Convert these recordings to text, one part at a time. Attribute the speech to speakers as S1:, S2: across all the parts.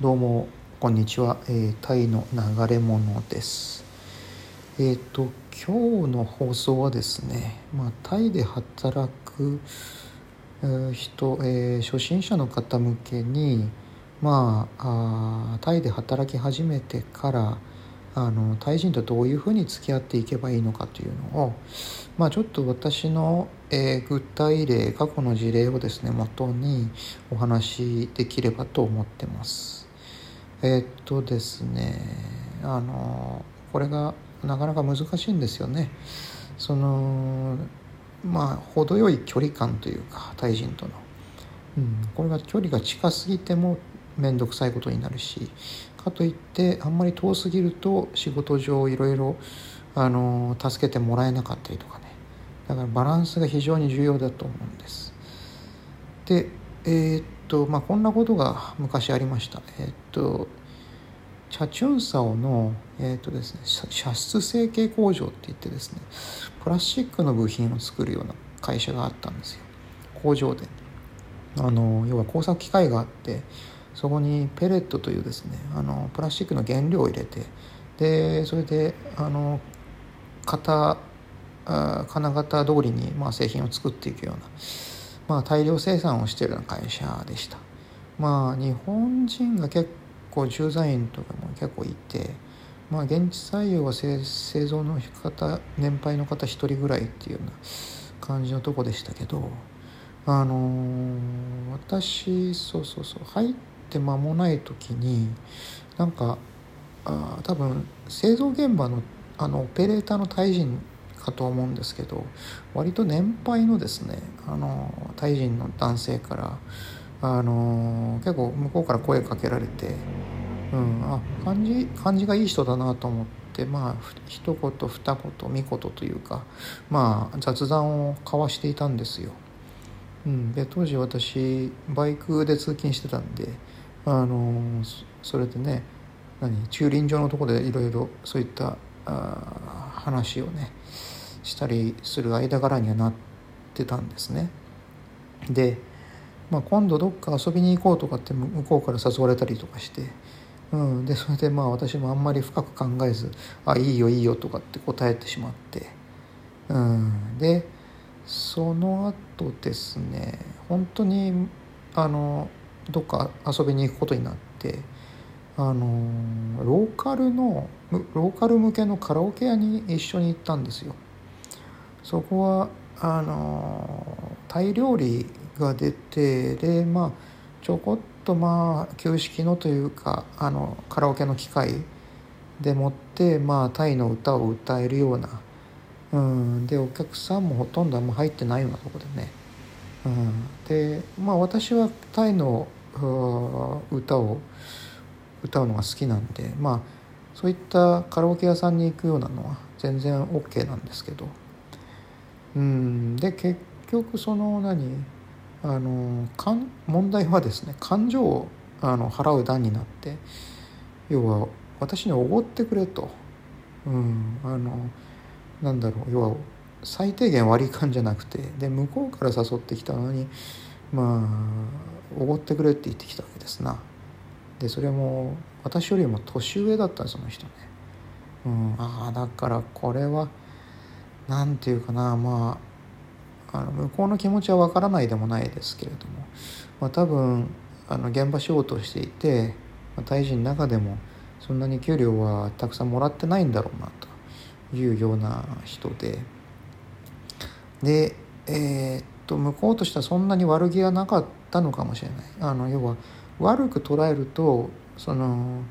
S1: どうもこんにちは、えー、タイの流れ物ですえっ、ー、と今日の放送はですね、まあ、タイで働く、人、えー、初心者の方向けにまああタイで働き始めてからあのタイ人とどういうふうに付き合っていけばいいのかというのを、まあ、ちょっと私の、えー、具体例過去の事例をですね元にお話しできればと思ってます。えー、っとですねあのこれがなかなか難しいんですよね。そのまあ程よい距離感というか対人との、うん、これが距離が近すぎても面倒くさいことになるしかといってあんまり遠すぎると仕事上いろいろあの助けてもらえなかったりとかね。だからバランスが非常に重要だと思うんです。でえー、っとまあこんなことが昔ありました。え、っとチャチュンサオの、えーとですね、射出成形工場って言ってですねプラスチックの部品を作るような会社があったんですよ。工場で。あの要は工作機械があってそこにペレットというですねあのプラスチックの原料を入れてでそれであの型金型通りに、まあ、製品を作っていくような、まあ、大量生産をしているような会社でした。まあ日本人が結構駐在員とかも結構いて、まあ、現地採用は製造の方年配の方1人ぐらいっていうような感じのとこでしたけどあのー、私そうそうそう入って間もない時になんかあ多分製造現場のあのオペレーターのタイ人かと思うんですけど割と年配のですねあのタイ人の男性からあの結構向こうから声かけられて、うん、あ感じ感じがいい人だなと思ってまあ一言二言三言というかまあ雑談を交わしていたんですよ。うん、で当時私バイクで通勤してたんであのそれでね何駐輪場のとこでいろいろそういったあ話をねしたりする間柄にはなってたんですね。でまあ、今度どっか遊びに行こうとかって向こうから誘われたりとかして、うん、でそれでまあ私もあんまり深く考えず「あいいよいいよ」とかって答えてしまって、うん、でその後ですね本当にあのどっか遊びに行くことになってあのローカルのローカル向けのカラオケ屋に一緒に行ったんですよ。そこはあのタイ料理が出てでまあちょこっとまあ旧式のというかあのカラオケの機械でもってまあタイの歌を歌えるような、うん、でお客さんもほとんどあんま入ってないようなとこでね、うん、でまあ私はタイの歌を歌うのが好きなんでまあそういったカラオケ屋さんに行くようなのは全然 OK なんですけど。うん。で結局その何あの問題はですね感情をあの払う段になって要は私におごってくれと、うん、あのなんだろう要は最低限割り勘じゃなくてで向こうから誘ってきたのにまあおごってくれって言ってきたわけですな。でそれも私よりも年上だったその人ね、うん、ああだからこれは何て言うかなまああの向こうの気持ちは分からないでもないですけれども、まあ、多分あの現場仕事をしていて、まあ、タイ人の中でもそんなに給料はたくさんもらってないんだろうなというような人ででえー、っと向こうとしてはそんなに悪気はなかったのかもしれない。あの要は悪く捉えるとその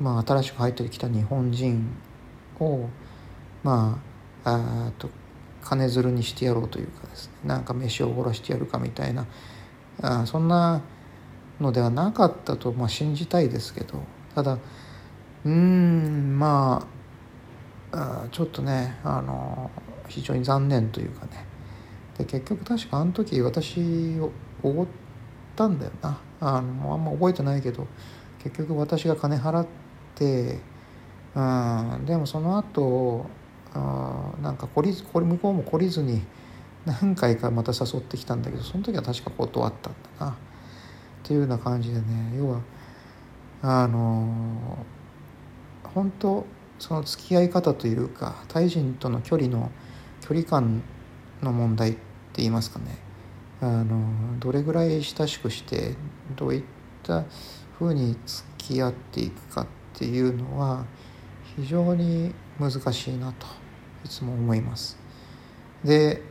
S1: まあ新しく入ってきた日本人をまああと金づるにしてやろうというかですね。なんか飯をおごらしてやるかみたいな。あそんなのではなかったと、まあ、信じたいですけど。ただうんまあちょっとねあの非常に残念というかね。で結局確かあの時私をおごったんだよな。あのあんま覚えてないけど結局私が金払ってうんでもその後あなんか懲りずこれ向こうも懲りずに何回かまた誘ってきたんだけどその時は確か断ったんだな。っていうような感じでね要はあの本当その付き合い方というかタイ人との距離の距離感の問題って言いますかね。あのどれぐらい親しくしてどういったふうに付き合っていくかっていうのは非常に難しいなと。いつも思います。で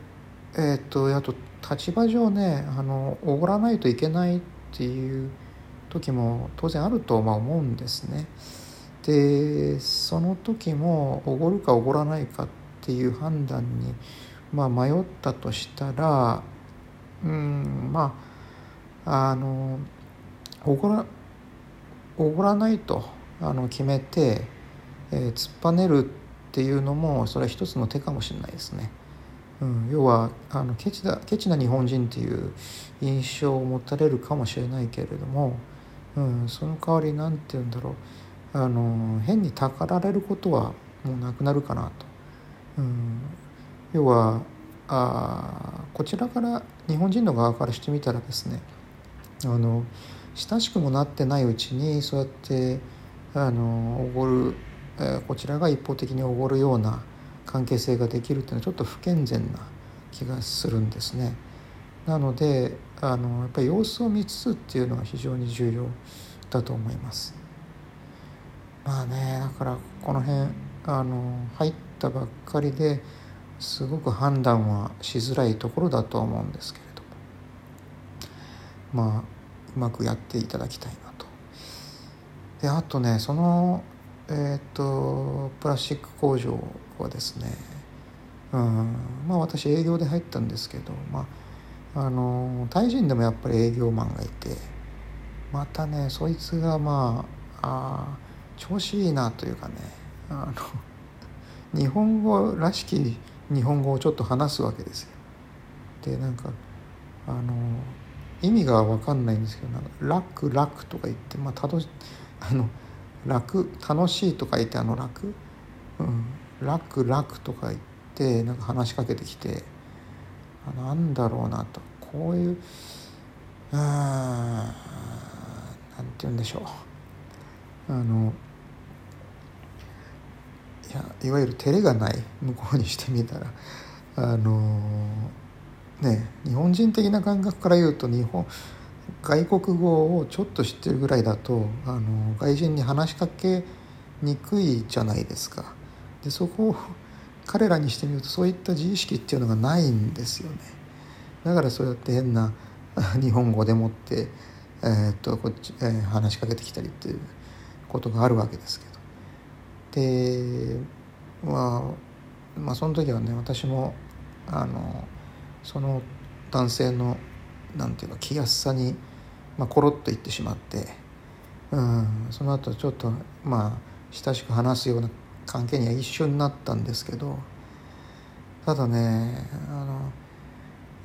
S1: えー、っとあと立場上ねあのおごらないといけないっていう時も当然あるとまあ思うんですね。でその時もおごるかおごらないかっていう判断に、まあ、迷ったとしたらうんまああのおごらおごらないとあの決めて、えー、突っぱねるってていうのもそれは一つの手かもしれないですね。うん、要はあのケチだケチな日本人っていう印象を持たれるかもしれないけれども、うん、その代わり何て言うんだろうあの変にたかられることはもうなくなるかなと。うん、要はあこちらから日本人の側からしてみたらですねあの親しくもなってないうちにそうやってあのおごる、え、こちらが一方的におごるような関係性ができるっていうのはちょっと不健全な気がするんですね。なのであのやっぱり様子を見つつっていうのは非常に重要だと思います。まあねだからこの辺あの入ったばっかりですごく判断はしづらいところだとは思うんですけれどもまあうまくやっていただきたいなと。であとねそのえっ、とプラスチック工場はですねうんまあ私営業で入ったんですけどまああのタイ人でもやっぱり営業マンがいてまたねそいつがまああ調子いいなというかねあの 日本語らしき日本語をちょっと話すわけですよ。でなんかあの意味が分かんないんですけどなんか楽楽とか言ってまあ楽しあの楽楽しいとか言ってあの楽、うん、楽楽とか言ってなんか話しかけてきてあなんだろうなと。こういううんなんて言うんでしょう。あのいやいわゆる照れがない向こうにしてみたら。あのね日本人的な感覚から言うと日本外国語をちょっと知ってるぐらいだとあの外人に話しかけにくいじゃないですか。でそこを 彼らにしてみるとそういった自意識っていうのがないんですよね。だからそうやって変な 日本語でもって、えー、っとこっち、えー、話しかけてきたりっていうことがあるわけですけど。でまあまあその時はね私もあのその男性のなんていうか気安さに、まあ、コロッと言ってしまって、うん、その後ちょっとまあ親しく話すような関係には一緒になったんですけどただねあの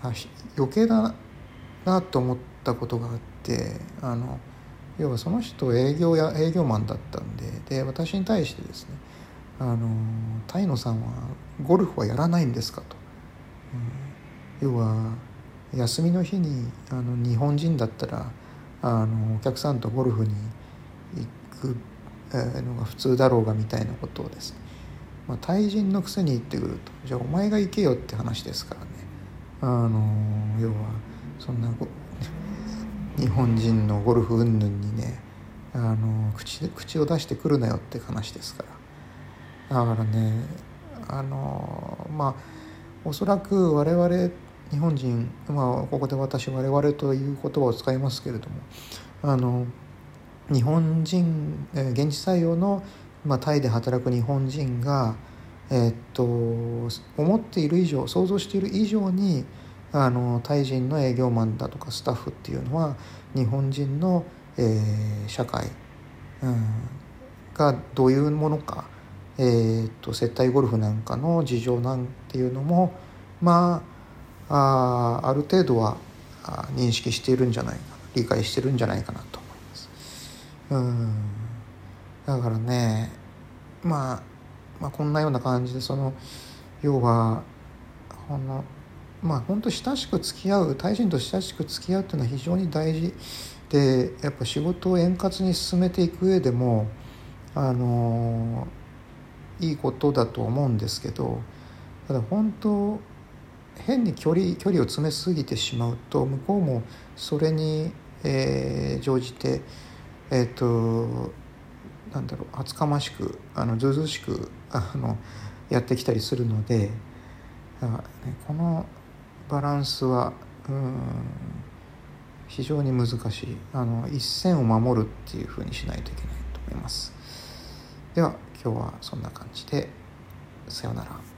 S1: あ余計だなと思ったことがあってあの要はその人営業や営業マンだったんでで私に対してですねあの「タイノさんはゴルフはやらないんですか?」と。要は休みの日にあの日本人だったらあのお客さんとゴルフに行くのが普通だろうがみたいなことをですね、まあ、対人のくせに言ってくると。じゃあお前が行けよって話ですからね。あの要はそんな日本人のゴルフ云々にねあの口口を出してくるなよって話ですから。だからねあのまあおそらく我々日本人、まあ、ここで私我々という言葉を使いますけれどもあの日本人、えー、現地採用の、まあ、タイで働く日本人が、えー、っと思っている以上想像している以上にあのタイ人の営業マンだとかスタッフっていうのは日本人の、えー、社会、うん、がどういうものか、えー、っと接待ゴルフなんかの事情なんていうのもまああある程度は認識しているんじゃないか理解してるんじゃないかなと思います。うんだからね、まあ、まあこんなような感じでその要はこのまあ本当親しく付き合う大人と親しく付き合うっていうのは非常に大事でやっぱ仕事を円滑に進めていく上でもあのいいことだと思うんですけどただ本当変に距離距離を詰めすぎてしまうと向こうもそれに、えー、乗じてえっ、ー、となんだろう厚かましくあのずうずうしくあのやってきたりするので、ね、このバランスはうん非常に難しい。あの一線を守るっていうふうにしないといけないと思います。では今日はそんな感じでさようなら。